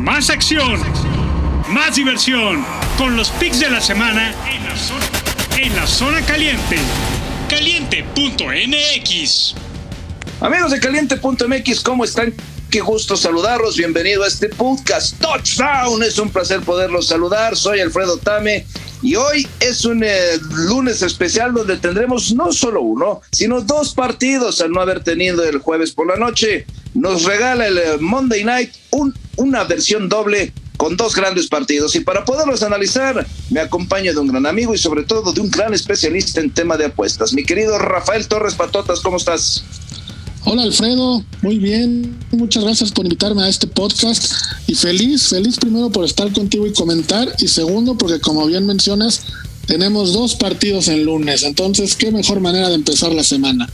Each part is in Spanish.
Más acción, más diversión, con los picks de la semana en la zona, en la zona caliente. Caliente.mx. Amigos de Caliente.mx, ¿cómo están? Qué gusto saludarlos. Bienvenido a este podcast Touchdown. Es un placer poderlos saludar. Soy Alfredo Tame y hoy es un eh, lunes especial donde tendremos no solo uno, sino dos partidos al no haber tenido el jueves por la noche. Nos regala el eh, Monday Night un, una versión doble con dos grandes partidos y para poderlos analizar me acompaña de un gran amigo y sobre todo de un gran especialista en tema de apuestas. Mi querido Rafael Torres Patotas, ¿cómo estás? Hola Alfredo, muy bien, muchas gracias por invitarme a este podcast y feliz, feliz primero por estar contigo y comentar y segundo porque como bien mencionas tenemos dos partidos en lunes, entonces qué mejor manera de empezar la semana.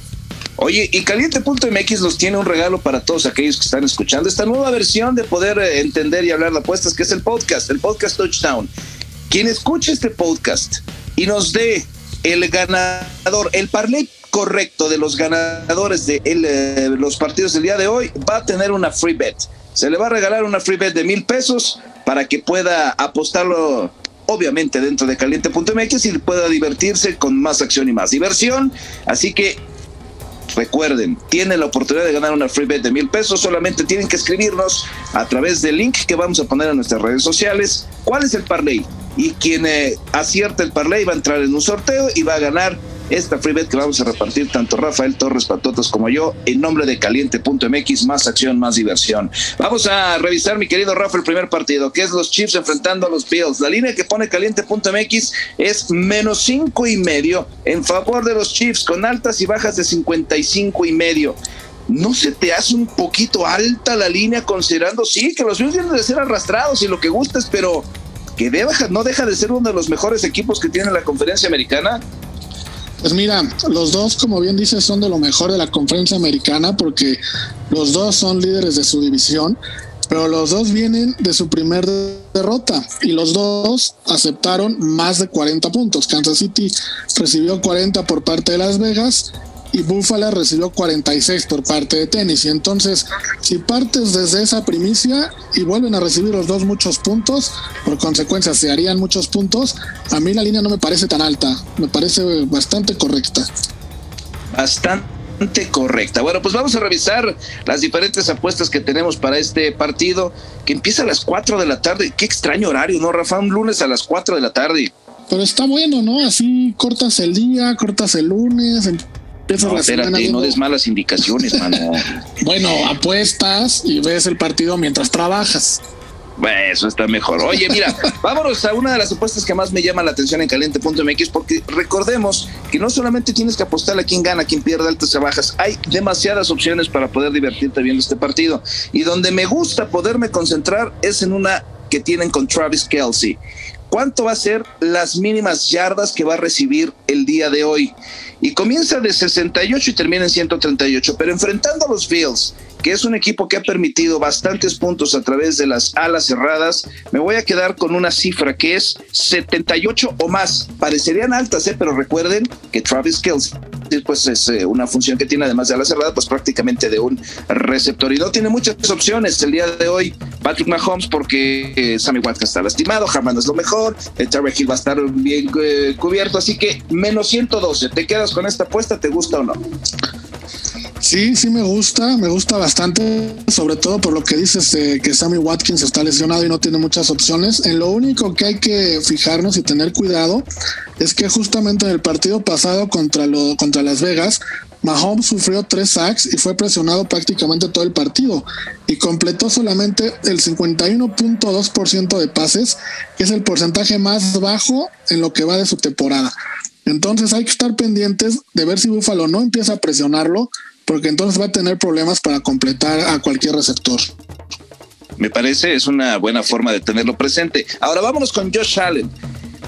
Oye, y Caliente.mx nos tiene un regalo para todos aquellos que están escuchando esta nueva versión de poder eh, entender y hablar de apuestas, que es el podcast, el podcast Touchdown. Quien escuche este podcast y nos dé el ganador, el parlay correcto de los ganadores de eh, los partidos del día de hoy, va a tener una free bet. Se le va a regalar una free bet de mil pesos para que pueda apostarlo obviamente dentro de caliente.mx y pueda divertirse con más acción y más diversión. Así que Recuerden, tienen la oportunidad de ganar una free bet de mil pesos. Solamente tienen que escribirnos a través del link que vamos a poner en nuestras redes sociales. ¿Cuál es el parlay? Y quien eh, acierta el parlay va a entrar en un sorteo y va a ganar esta free bet que vamos a repartir tanto Rafael Torres Patotas como yo en nombre de caliente.mx, más acción, más diversión. Vamos a revisar, mi querido Rafa, el primer partido, que es los Chiefs enfrentando a los Bills. La línea que pone caliente.mx es menos cinco y medio en favor de los Chiefs, con altas y bajas de 55 y medio. ¿No se te hace un poquito alta la línea considerando, sí, que los Bills vienen de ser arrastrados y lo que gustes, pero que no deja de ser uno de los mejores equipos que tiene la conferencia americana? Pues mira, los dos, como bien dices, son de lo mejor de la conferencia americana porque los dos son líderes de su división, pero los dos vienen de su primer derrota y los dos aceptaron más de 40 puntos. Kansas City recibió 40 por parte de Las Vegas y Buffalo recibió 46 por parte de tenis. Y entonces, si partes desde esa primicia y vuelven a recibir los dos muchos puntos, por consecuencia se harían muchos puntos, a mí la línea no me parece tan alta, me parece bastante correcta. Bastante correcta. Bueno, pues vamos a revisar las diferentes apuestas que tenemos para este partido que empieza a las 4 de la tarde. Qué extraño horario, ¿no, Rafa? Un lunes a las 4 de la tarde. Pero está bueno, ¿no? Así cortas el día, cortas el lunes, no, espérate, no des malas indicaciones, mano. bueno, apuestas y ves el partido mientras trabajas. Bueno, eso está mejor. Oye, mira, vámonos a una de las apuestas que más me llama la atención en caliente.mx, porque recordemos que no solamente tienes que apostar a quién gana, quién pierde altas o bajas, hay demasiadas opciones para poder divertirte viendo este partido. Y donde me gusta poderme concentrar es en una que tienen con Travis Kelsey. ¿Cuánto va a ser las mínimas yardas que va a recibir el día de hoy? y comienza de 68 y termina en 138, pero enfrentando a los Bills, que es un equipo que ha permitido bastantes puntos a través de las alas cerradas, me voy a quedar con una cifra que es 78 o más. Parecerían altas, ¿eh? pero recuerden que Travis Kelce pues es eh, una función que tiene además de ala cerrada, pues prácticamente de un receptor y no tiene muchas opciones el día de hoy Patrick Mahomes porque eh, Sammy Watkins está lastimado, Harman es lo mejor, el Terry Hill va a estar bien cubierto, así que menos 112, ¿te quedas con esta apuesta? ¿Te gusta o no? Sí, sí me gusta, me gusta bastante, sobre todo por lo que dices que Sammy Watkins está lesionado y no tiene muchas opciones. En lo único que hay que fijarnos y tener cuidado es que justamente en el partido pasado contra, lo, contra Las Vegas, Mahomes sufrió tres sacks y fue presionado prácticamente todo el partido y completó solamente el 51.2% de pases, que es el porcentaje más bajo en lo que va de su temporada. Entonces hay que estar pendientes de ver si Buffalo no empieza a presionarlo, porque entonces va a tener problemas para completar a cualquier receptor. Me parece, es una buena forma de tenerlo presente. Ahora vámonos con Josh Allen.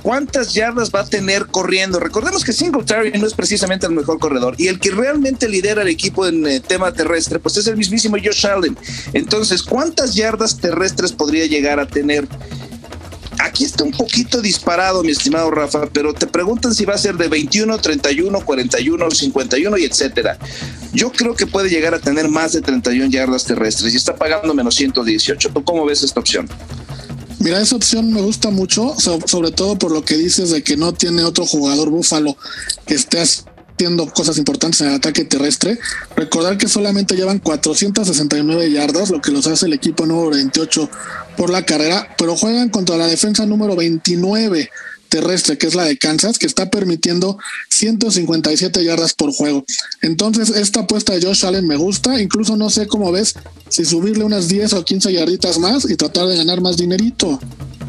¿Cuántas yardas va a tener corriendo? Recordemos que Singletary no es precisamente el mejor corredor y el que realmente lidera el equipo en eh, tema terrestre, pues es el mismísimo Josh Allen. Entonces, ¿cuántas yardas terrestres podría llegar a tener? Aquí está un poquito disparado, mi estimado Rafa, pero te preguntan si va a ser de 21, 31, 41, 51 y etcétera. Yo creo que puede llegar a tener más de 31 yardas terrestres y está pagando menos 118. ¿Tú cómo ves esta opción? Mira, esa opción me gusta mucho, sobre todo por lo que dices de que no tiene otro jugador búfalo que esté cosas importantes en el ataque terrestre. Recordar que solamente llevan 469 yardas, lo que los hace el equipo número 28 por la carrera, pero juegan contra la defensa número 29 terrestre, que es la de Kansas, que está permitiendo 157 yardas por juego. Entonces, esta apuesta de Josh Allen me gusta, incluso no sé cómo ves si subirle unas 10 o 15 yarditas más y tratar de ganar más dinerito.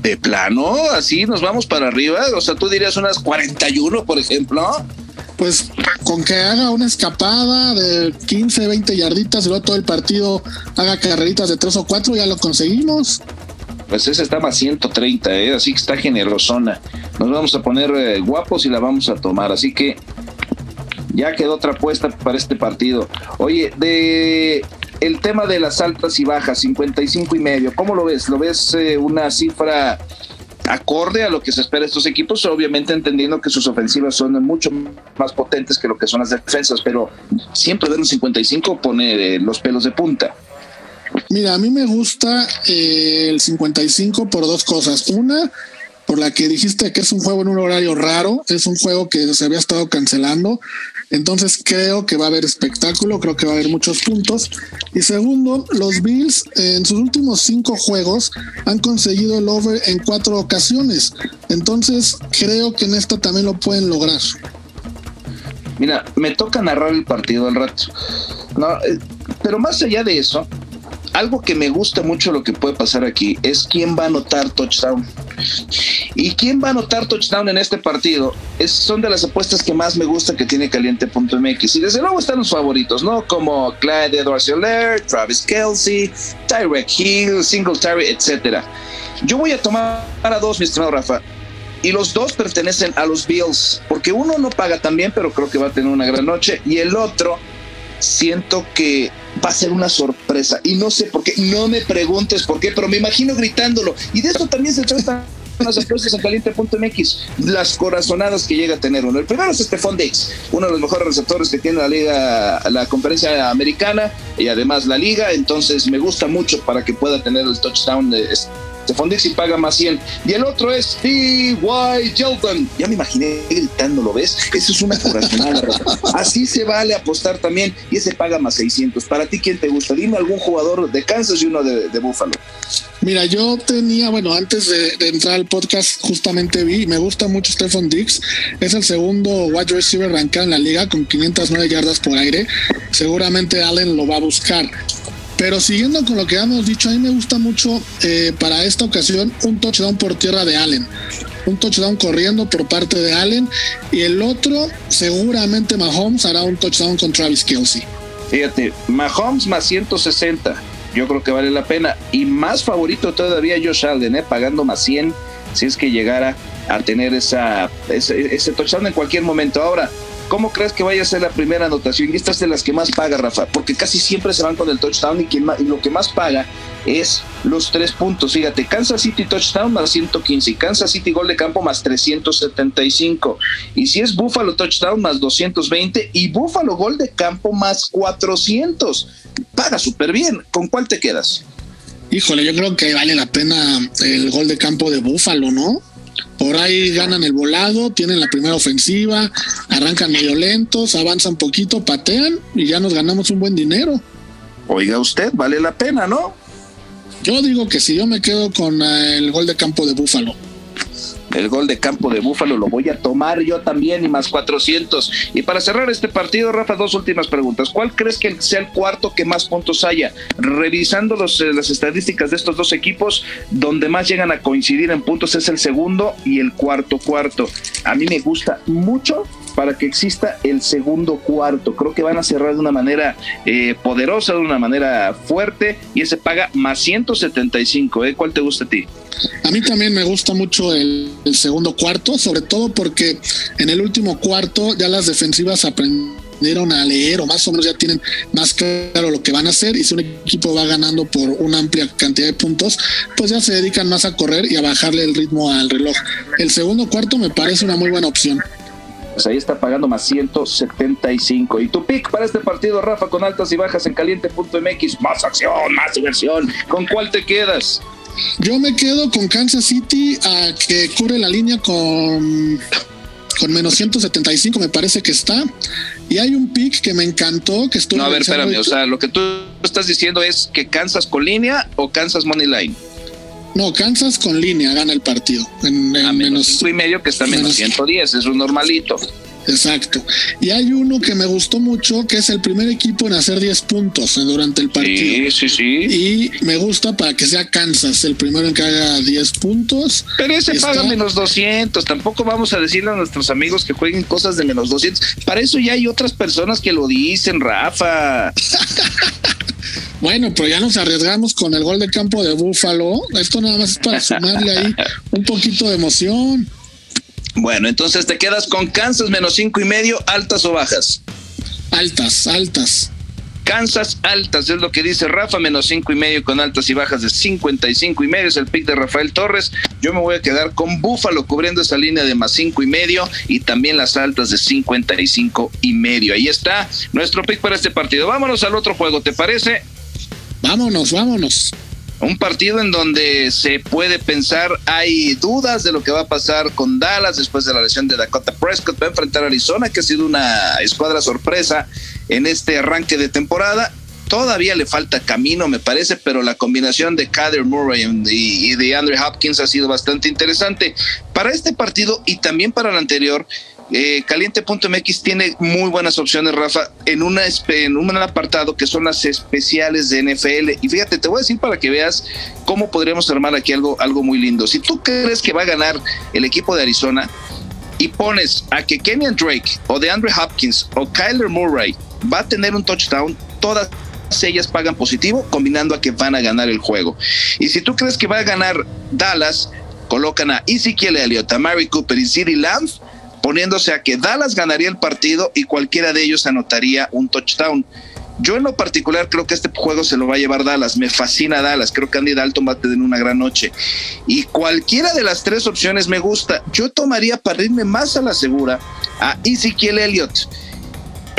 De plano, así nos vamos para arriba, o sea, tú dirías unas 41, por ejemplo. Pues con que haga una escapada de 15, 20 yarditas y luego todo el partido haga carreritas de 3 o 4, ya lo conseguimos. Pues esa está más 130, ¿eh? así que está generosona. Nos vamos a poner eh, guapos y la vamos a tomar. Así que ya quedó otra apuesta para este partido. Oye, de el tema de las altas y bajas, 55 y medio, ¿cómo lo ves? ¿Lo ves eh, una cifra acorde a lo que se espera de estos equipos? Obviamente entendiendo que sus ofensivas son mucho más potentes que lo que son las defensas, pero siempre ver un 55 pone los pelos de punta. Mira, a mí me gusta eh, el 55 por dos cosas. Una, por la que dijiste que es un juego en un horario raro, es un juego que se había estado cancelando. Entonces creo que va a haber espectáculo, creo que va a haber muchos puntos. Y segundo, los Bills en sus últimos cinco juegos han conseguido el over en cuatro ocasiones. Entonces creo que en esta también lo pueden lograr. Mira, me toca narrar el partido al rato. No, eh, pero más allá de eso, algo que me gusta mucho lo que puede pasar aquí es quién va a anotar touchdown. ¿Y quién va a anotar touchdown en este partido? Es, son de las apuestas que más me gusta que tiene caliente.mx. Y desde luego están los favoritos, ¿no? Como Clyde Edwards Hilaire, Travis Kelsey, Tyrek Hill, Singletary, etcétera. Yo voy a tomar a dos, mi estimado Rafa. Y los dos pertenecen a los Bills, porque uno no paga tan bien, pero creo que va a tener una gran noche. Y el otro, siento que va a ser una sorpresa. Y no sé por qué, no me preguntes por qué, pero me imagino gritándolo. Y de eso también se trata las apuestas en caliente.mx, las corazonadas que llega a tener uno. El primero es Stephon Diggs, uno de los mejores receptores que tiene la liga, la conferencia americana y además la liga. Entonces me gusta mucho para que pueda tener el touchdown de Stephon Diggs y paga más 100. Y el otro es T.Y. Jelton. Ya me imaginé gritando, ¿lo ves? Eso es una corazonada. Así se vale apostar también y ese paga más 600. Para ti, ¿quién te gusta? Dime algún jugador de Kansas y uno de, de Buffalo. Mira, yo tenía, bueno, antes de, entrar al podcast, justamente vi, me gusta mucho Stephon Diggs. Es el segundo wide receiver rankado en la liga con 509 yardas por aire. Seguramente Allen lo va a buscar. Pero siguiendo con lo que hemos dicho, a mí me gusta mucho eh, para esta ocasión un touchdown por tierra de Allen. Un touchdown corriendo por parte de Allen. Y el otro, seguramente Mahomes hará un touchdown con Travis Kelsey. Fíjate, Mahomes más 160. Yo creo que vale la pena. Y más favorito todavía Josh Allen, ¿eh? pagando más 100 si es que llegara a tener esa, ese, ese touchdown en cualquier momento. Ahora, ¿Cómo crees que vaya a ser la primera anotación? Y esta es de las que más paga, Rafa, porque casi siempre se van con el touchdown y lo que más paga es los tres puntos. Fíjate, Kansas City touchdown más 115 y Kansas City gol de campo más 375. Y si es Buffalo touchdown más 220 y Buffalo gol de campo más 400. Paga súper bien. ¿Con cuál te quedas? Híjole, yo creo que vale la pena el gol de campo de Buffalo, ¿no? Por ahí ganan el volado, tienen la primera ofensiva, arrancan medio lentos, avanzan poquito, patean y ya nos ganamos un buen dinero. Oiga usted, vale la pena, ¿no? Yo digo que si yo me quedo con el gol de campo de Búfalo el gol de campo de Búfalo lo voy a tomar yo también y más 400. Y para cerrar este partido, Rafa, dos últimas preguntas. ¿Cuál crees que sea el cuarto que más puntos haya? Revisando los, eh, las estadísticas de estos dos equipos, donde más llegan a coincidir en puntos es el segundo y el cuarto cuarto. A mí me gusta mucho para que exista el segundo cuarto. Creo que van a cerrar de una manera eh, poderosa, de una manera fuerte y ese paga más 175. ¿eh? ¿Cuál te gusta a ti? A mí también me gusta mucho el, segundo cuarto, sobre todo porque en el último cuarto ya las defensivas aprendieron aprendieron a leer o más o menos ya tienen más claro lo que van a hacer y si un equipo va ganando por una amplia cantidad de puntos, pues ya se dedican más a correr y a bajarle el ritmo al reloj. El segundo cuarto me parece una muy buena opción. Pues ahí está pagando más 175. Y tu pick para este partido, Rafa, con altas y bajas en caliente.mx. Más acción, más diversión. ¿Con cuál te quedas? Yo me quedo con Kansas City a que cubre la línea con, con menos 175, me parece que está. Y hay un pick que me encantó, que estuvo... No, a ver, espérame, o sea, lo que tú estás diciendo es que Kansas con línea o Kansas Money Line. No, Kansas con línea gana el partido. En, a menos, y medio que está menos, menos 110, es un normalito. Exacto. Y hay uno que me gustó mucho, que es el primer equipo en hacer 10 puntos durante el partido. Sí, sí, sí. Y me gusta para que sea Kansas el primero en que haga 10 puntos. Pero ese paga menos 200. Tampoco vamos a decirle a nuestros amigos que jueguen cosas de menos 200. Para eso ya hay otras personas que lo dicen, Rafa. Bueno, pero ya nos arriesgamos con el gol de campo de Búfalo. Esto nada más es para sumarle ahí un poquito de emoción. Bueno, entonces te quedas con Kansas menos cinco y medio, altas o bajas. Altas, altas. Kansas altas, es lo que dice Rafa, menos cinco y medio con altas y bajas de 55 y medio, es el pick de Rafael Torres. Yo me voy a quedar con Búfalo cubriendo esa línea de más cinco y medio y también las altas de 55 y medio. Ahí está nuestro pick para este partido. Vámonos al otro juego, ¿te parece? Vámonos, vámonos un partido en donde se puede pensar, hay dudas de lo que va a pasar con Dallas después de la lesión de Dakota Prescott, va a enfrentar a Arizona, que ha sido una escuadra sorpresa en este arranque de temporada. Todavía le falta camino, me parece, pero la combinación de Kader Murray y, de Andrew Hopkins ha sido bastante interesante. Para este partido y también para el anterior, eh, Caliente.mx tiene muy buenas opciones, Rafa, en, una, en un apartado que son las especiales de NFL. Y fíjate, te voy a decir para que veas cómo podríamos armar aquí algo, algo muy lindo. Si tú crees que va a ganar el equipo de Arizona y pones a que Kenyan Drake o de Andrew Hopkins o Kyler Murray va a tener un touchdown, todas ellas pagan positivo, combinando a que van a ganar el juego. Y si tú crees que va a ganar Dallas, colocan a Ezekiel Elliott, a Mary Cooper y CeeDee Lamb poniéndose a que Dallas ganaría el partido y cualquiera de ellos anotaría un touchdown. Yo en lo particular creo que este juego se lo va a llevar Dallas. Me fascina Dallas. Creo que Andy Dalton va a tener una gran noche. Y cualquiera de las tres opciones me gusta. Yo tomaría para irme más a la segura a Ezekiel Elliott.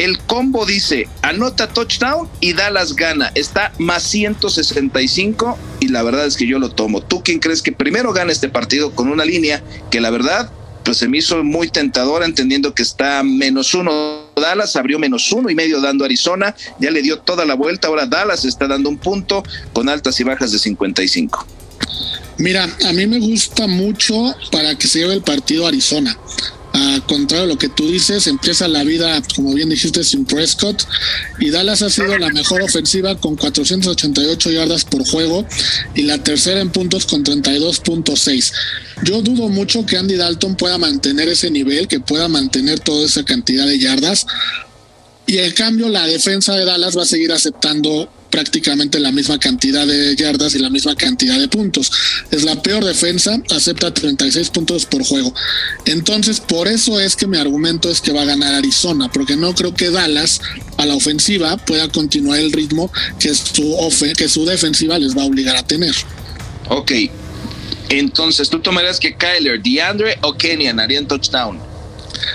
El combo dice anota touchdown y Dallas gana. Está más 165 y la verdad es que yo lo tomo. ¿Tú quién crees que primero gana este partido con una línea que la verdad pues se me hizo muy tentadora, entendiendo que está menos uno Dallas, abrió menos uno y medio dando Arizona, ya le dio toda la vuelta, ahora Dallas está dando un punto con altas y bajas de 55. Mira, a mí me gusta mucho para que se lleve el partido Arizona. A contrario de lo que tú dices, empieza la vida, como bien dijiste, sin Prescott. Y Dallas ha sido la mejor ofensiva con 488 yardas por juego y la tercera en puntos con 32.6. Yo dudo mucho que Andy Dalton pueda mantener ese nivel, que pueda mantener toda esa cantidad de yardas. Y en cambio, la defensa de Dallas va a seguir aceptando prácticamente la misma cantidad de yardas y la misma cantidad de puntos. Es la peor defensa, acepta 36 puntos por juego. Entonces, por eso es que mi argumento es que va a ganar Arizona, porque no creo que Dallas a la ofensiva pueda continuar el ritmo que su, que su defensiva les va a obligar a tener. Ok, entonces tú tomarías que Kyler, DeAndre o Kenyan harían touchdown.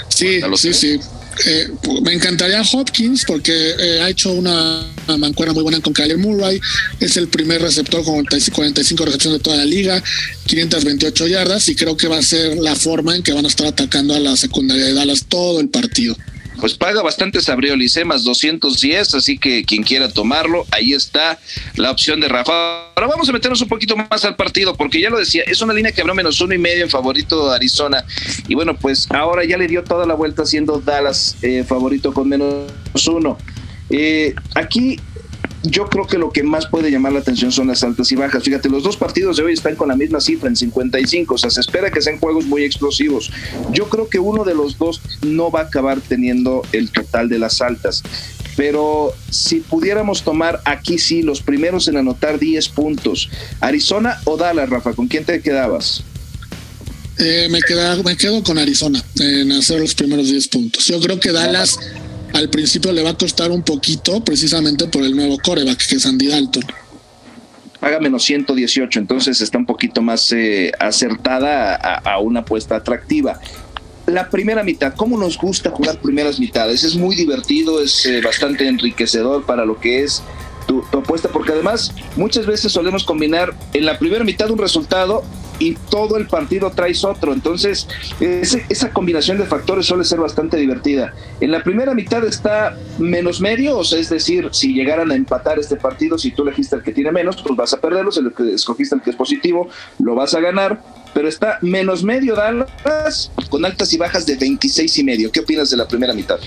Sí, sí, sí. Eh, me encantaría Hopkins porque eh, ha hecho una, mancuerna muy buena con Kyler Murray. Es el primer receptor con 45 recepciones de toda la liga, 528 yardas y creo que va a ser la forma en que van a estar atacando a la secundaria de Dallas todo el partido pues paga bastante Sabriolis, más 210, así que quien quiera tomarlo, ahí está la opción de Rafa. Ahora vamos a meternos un poquito más al partido, porque ya lo decía, es una línea que abrió menos uno y medio en favorito de Arizona. Y bueno, pues ahora ya le dio toda la vuelta siendo Dallas eh, favorito con menos uno. Eh, aquí yo creo que lo que más puede llamar la atención son las altas y bajas. Fíjate, los dos partidos de hoy están con la misma cifra, en 55, o sea, se espera que sean juegos muy explosivos. Yo creo que uno de los dos no va a acabar teniendo el total de las altas. Pero si pudiéramos tomar aquí sí los primeros en anotar 10 puntos, Arizona o Dallas, Rafa, ¿con quién te quedabas? Eh, me, queda, me quedo con Arizona en hacer los primeros 10 puntos. Yo creo que Dallas al principio le va a costar un poquito precisamente por el nuevo coreback que es Andy Dalton. Haga menos 118, entonces está un poquito más eh, acertada a, una apuesta atractiva la primera mitad, ¿cómo nos gusta jugar primeras mitades? Es muy divertido, es eh, bastante enriquecedor para lo que es tu, apuesta, porque además muchas veces solemos combinar en la primera mitad un resultado y todo el partido traes otro. Entonces, esa combinación de factores suele ser bastante divertida. En la primera mitad está menos medio, o sea, es decir, si llegaran a empatar este partido, si tú elegiste el que tiene menos, pues vas a perderlo, si escogiste el que es positivo, lo vas a ganar. Pero está menos medio Dallas con altas y bajas de 26 y medio. ¿Qué opinas de la primera mitad?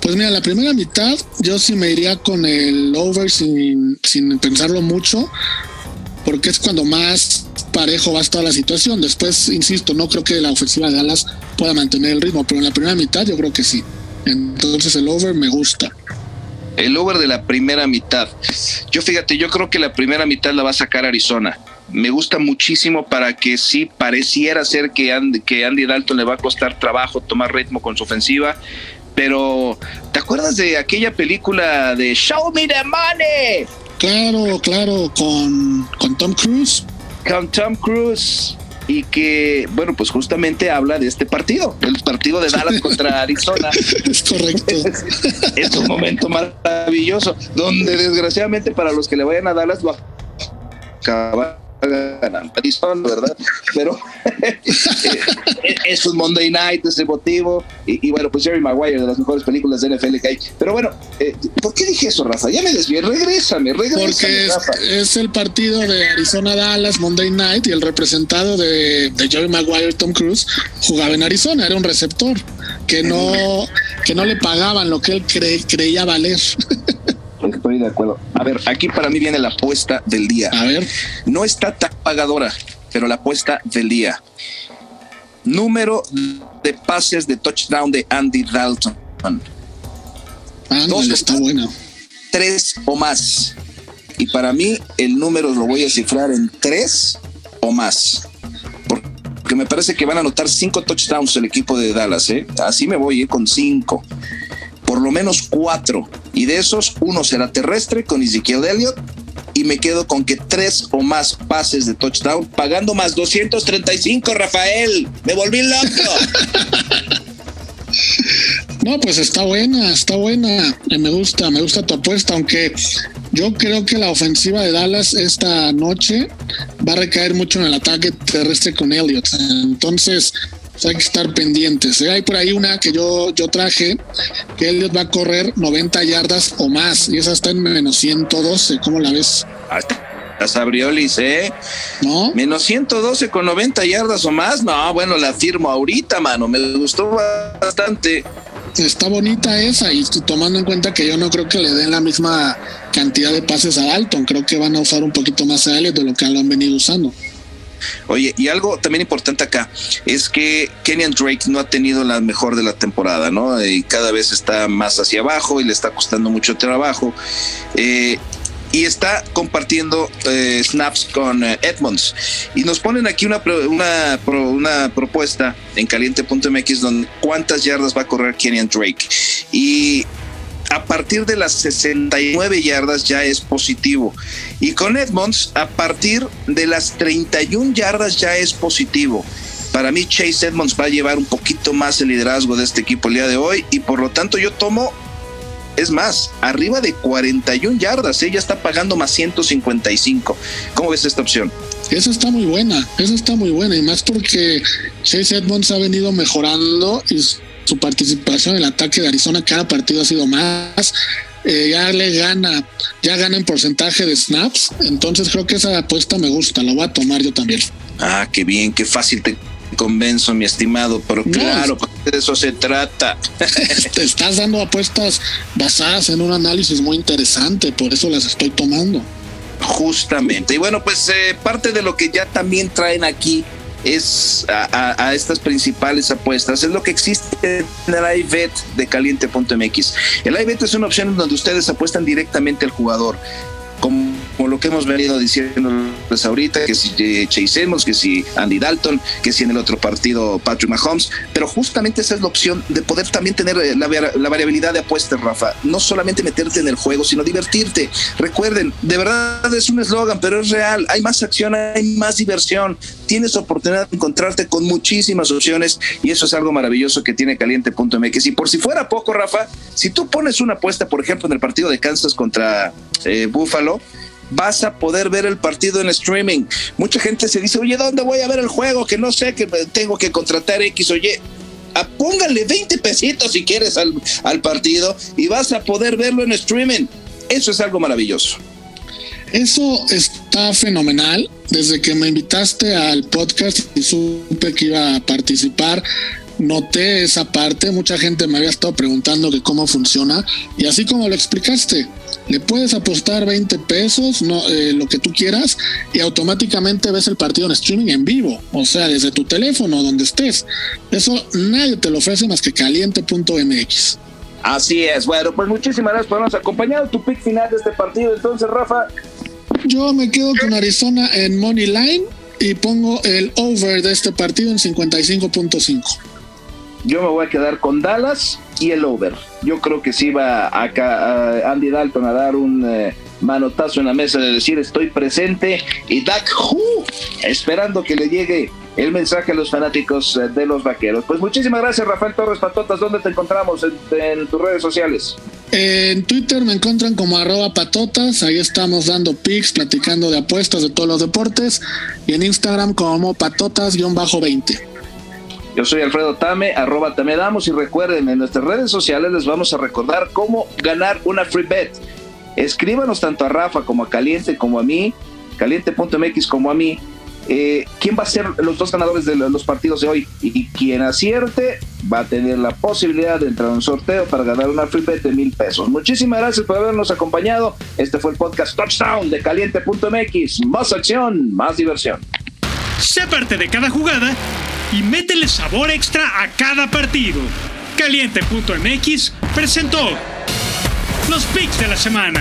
Pues mira, la primera mitad yo sí me iría con el over sin, sin pensarlo mucho, porque es cuando más parejo va a estar la situación. Después, insisto, no creo que la ofensiva de Dallas pueda mantener el ritmo, pero en la primera mitad yo creo que sí. Entonces el over me gusta. El over de la primera mitad. Yo fíjate, yo creo que la primera mitad la va a sacar Arizona. Me gusta muchísimo para que sí pareciera ser que Andy, que Andy Dalton le va a costar trabajo tomar ritmo con su ofensiva. Pero, ¿te acuerdas de aquella película de Show Me the Money? Claro, claro, con, con Tom Cruise con Tom Cruise y que, bueno, pues justamente habla de este partido, el partido de Dallas contra Arizona. Es correcto. Es, un momento maravilloso, donde desgraciadamente para los que le vayan a Dallas lo acaban ganando ¿verdad? Pero eh, es un Monday Night, es emotivo. Y, bueno, pues Jerry Maguire, de las mejores películas de NFL que hay. Pero bueno, eh, ¿por qué dije eso, Rafa? Ya me desvié, regrésame, regrésame. Porque es, el partido de Arizona Dallas, Monday Night, y el representado de, Jerry Maguire, Tom Cruise, jugaba en Arizona, era un receptor que no, que no le pagaban lo que él creía valer. Estoy de acuerdo. A ver, aquí para mí viene la apuesta del día. A ver. No está tan pagadora, pero la apuesta del día. Número de pases de touchdown de Andy Dalton. Dos está bueno. Tres o más. Y para mí el número lo voy a cifrar en tres o más. Porque me parece que van a anotar cinco touchdowns el equipo de Dallas. ¿eh? Así me voy ¿eh? con cinco por lo menos cuatro. Y de esos, uno será terrestre con Ezekiel Elliott. Y me quedo con que tres o más pases de touchdown, pagando más 235, Rafael. Me volví loco. No, pues está buena, está buena. Me gusta, me gusta tu apuesta, aunque yo creo que la ofensiva de Dallas esta noche va a recaer mucho en el ataque terrestre con Elliott. Entonces, hay que estar pendientes. ¿eh? Hay por ahí una que yo, yo traje, que Elliot va a correr 90 yardas o más, y esa está en menos 112. ¿Cómo la ves? Las Abriolis, ¿eh? ¿No? Menos 112 con 90 yardas o más. No, bueno, la firmo ahorita, mano. Me gustó bastante. Está bonita esa, y tomando en cuenta que yo no creo que le den la misma cantidad de pases a Dalton. Creo que van a usar un poquito más a Elliot de lo que lo han venido usando. Oye, y algo también importante acá es que Kenyan Drake no ha tenido la mejor de la temporada, ¿no? Y cada vez está más hacia abajo y le está costando mucho trabajo. Eh, y está compartiendo eh, snaps con eh, Edmonds. Y nos ponen aquí una, una, una propuesta en caliente.mx donde cuántas yardas va a correr Kenyan Drake. Y a partir de las 69 yardas ya es positivo. Y con Edmonds, a partir de las 31 yardas ya es positivo. Para mí, Chase Edmonds va a llevar un poquito más el liderazgo de este equipo el día de hoy y por lo tanto yo tomo, es más, arriba de 41 yardas, ella está pagando más 155. ¿Cómo ves esta opción? Esa está muy buena, esa está muy buena y más porque Chase Edmonds ha venido mejorando y su participación en el ataque de Arizona cada partido ha sido más. Eh, ya le gana, ya gana en porcentaje de snaps. Entonces creo que esa apuesta me gusta, la voy a tomar yo también. Ah, qué bien, qué fácil te convenzo, mi estimado, pero claro, de eso se trata. te estás dando apuestas basadas en un análisis muy interesante, por eso las estoy tomando. Justamente. Y bueno, pues eh, parte de lo que ya también traen aquí es a, estas principales apuestas es lo que existe en el iBet de caliente.mx. El iBet es una opción donde ustedes apuestan directamente al jugador. Como lo que hemos venido diciendo pues ahorita, que si Chase Edmonds, que si Andy Dalton, que si en el otro partido Patrick Mahomes, pero justamente esa es la opción de poder también tener eh, la, la variabilidad de apuestas, Rafa, no solamente meterte en el juego, sino divertirte. Recuerden, de verdad es un eslogan, pero es real, hay más acción, hay más diversión, tienes oportunidad de encontrarte con muchísimas opciones y eso es algo maravilloso que tiene caliente.mx. Y por si fuera poco, Rafa, si tú pones una apuesta, por ejemplo, en el partido de Kansas contra eh, Buffalo, vas a poder ver el partido en streaming. Mucha gente se dice, oye, ¿dónde voy a ver el juego? Que no sé, que tengo que contratar X, oye. Ah, póngale 20 pesitos si quieres al, al partido y vas a poder verlo en streaming. Eso es algo maravilloso. Eso está fenomenal. Desde que me invitaste al podcast y supe que iba a participar, noté esa parte. Mucha gente me había estado preguntando que cómo funciona. Y así como lo explicaste, le puedes apostar 20 pesos, no, eh, lo que tú quieras, y automáticamente ves el partido en streaming en vivo, o sea, desde tu teléfono, donde estés. Eso nadie te lo ofrece más que caliente.mx. Así es, bueno, pues muchísimas gracias por habernos acompañado. Tu pick final de este partido, entonces, Rafa. Yo me quedo con Arizona en Money Line y pongo el over de este partido en 55.5. Yo me voy a quedar con Dallas y el over. Yo creo que sí va acá Andy Dalton a dar un eh, manotazo en la mesa de decir estoy presente y Dak esperando que le llegue el mensaje a los fanáticos eh, de los vaqueros. Pues muchísimas gracias, Rafael Torres Patotas. ¿Dónde te encontramos en, tus redes sociales? En Twitter me encuentran como arroba patotas, ahí estamos dando pics, platicando de apuestas de todos los deportes, y en Instagram como patotas-20. Yo soy Alfredo Tame, arroba Tame Damos y recuerden, en nuestras redes sociales les vamos a recordar cómo ganar una free bet. Escríbanos tanto a Rafa como a Caliente como a mí, caliente.mx como a mí, eh, quién va a ser los dos ganadores de los partidos de hoy y quien acierte va a tener la posibilidad de entrar a un sorteo para ganar una free bet de mil pesos. Muchísimas gracias por habernos acompañado. Este fue el podcast Touchdown de caliente.mx. Más acción, más diversión. Sé parte de cada jugada y métele sabor extra a cada partido. Caliente.mx presentó los picks de la semana.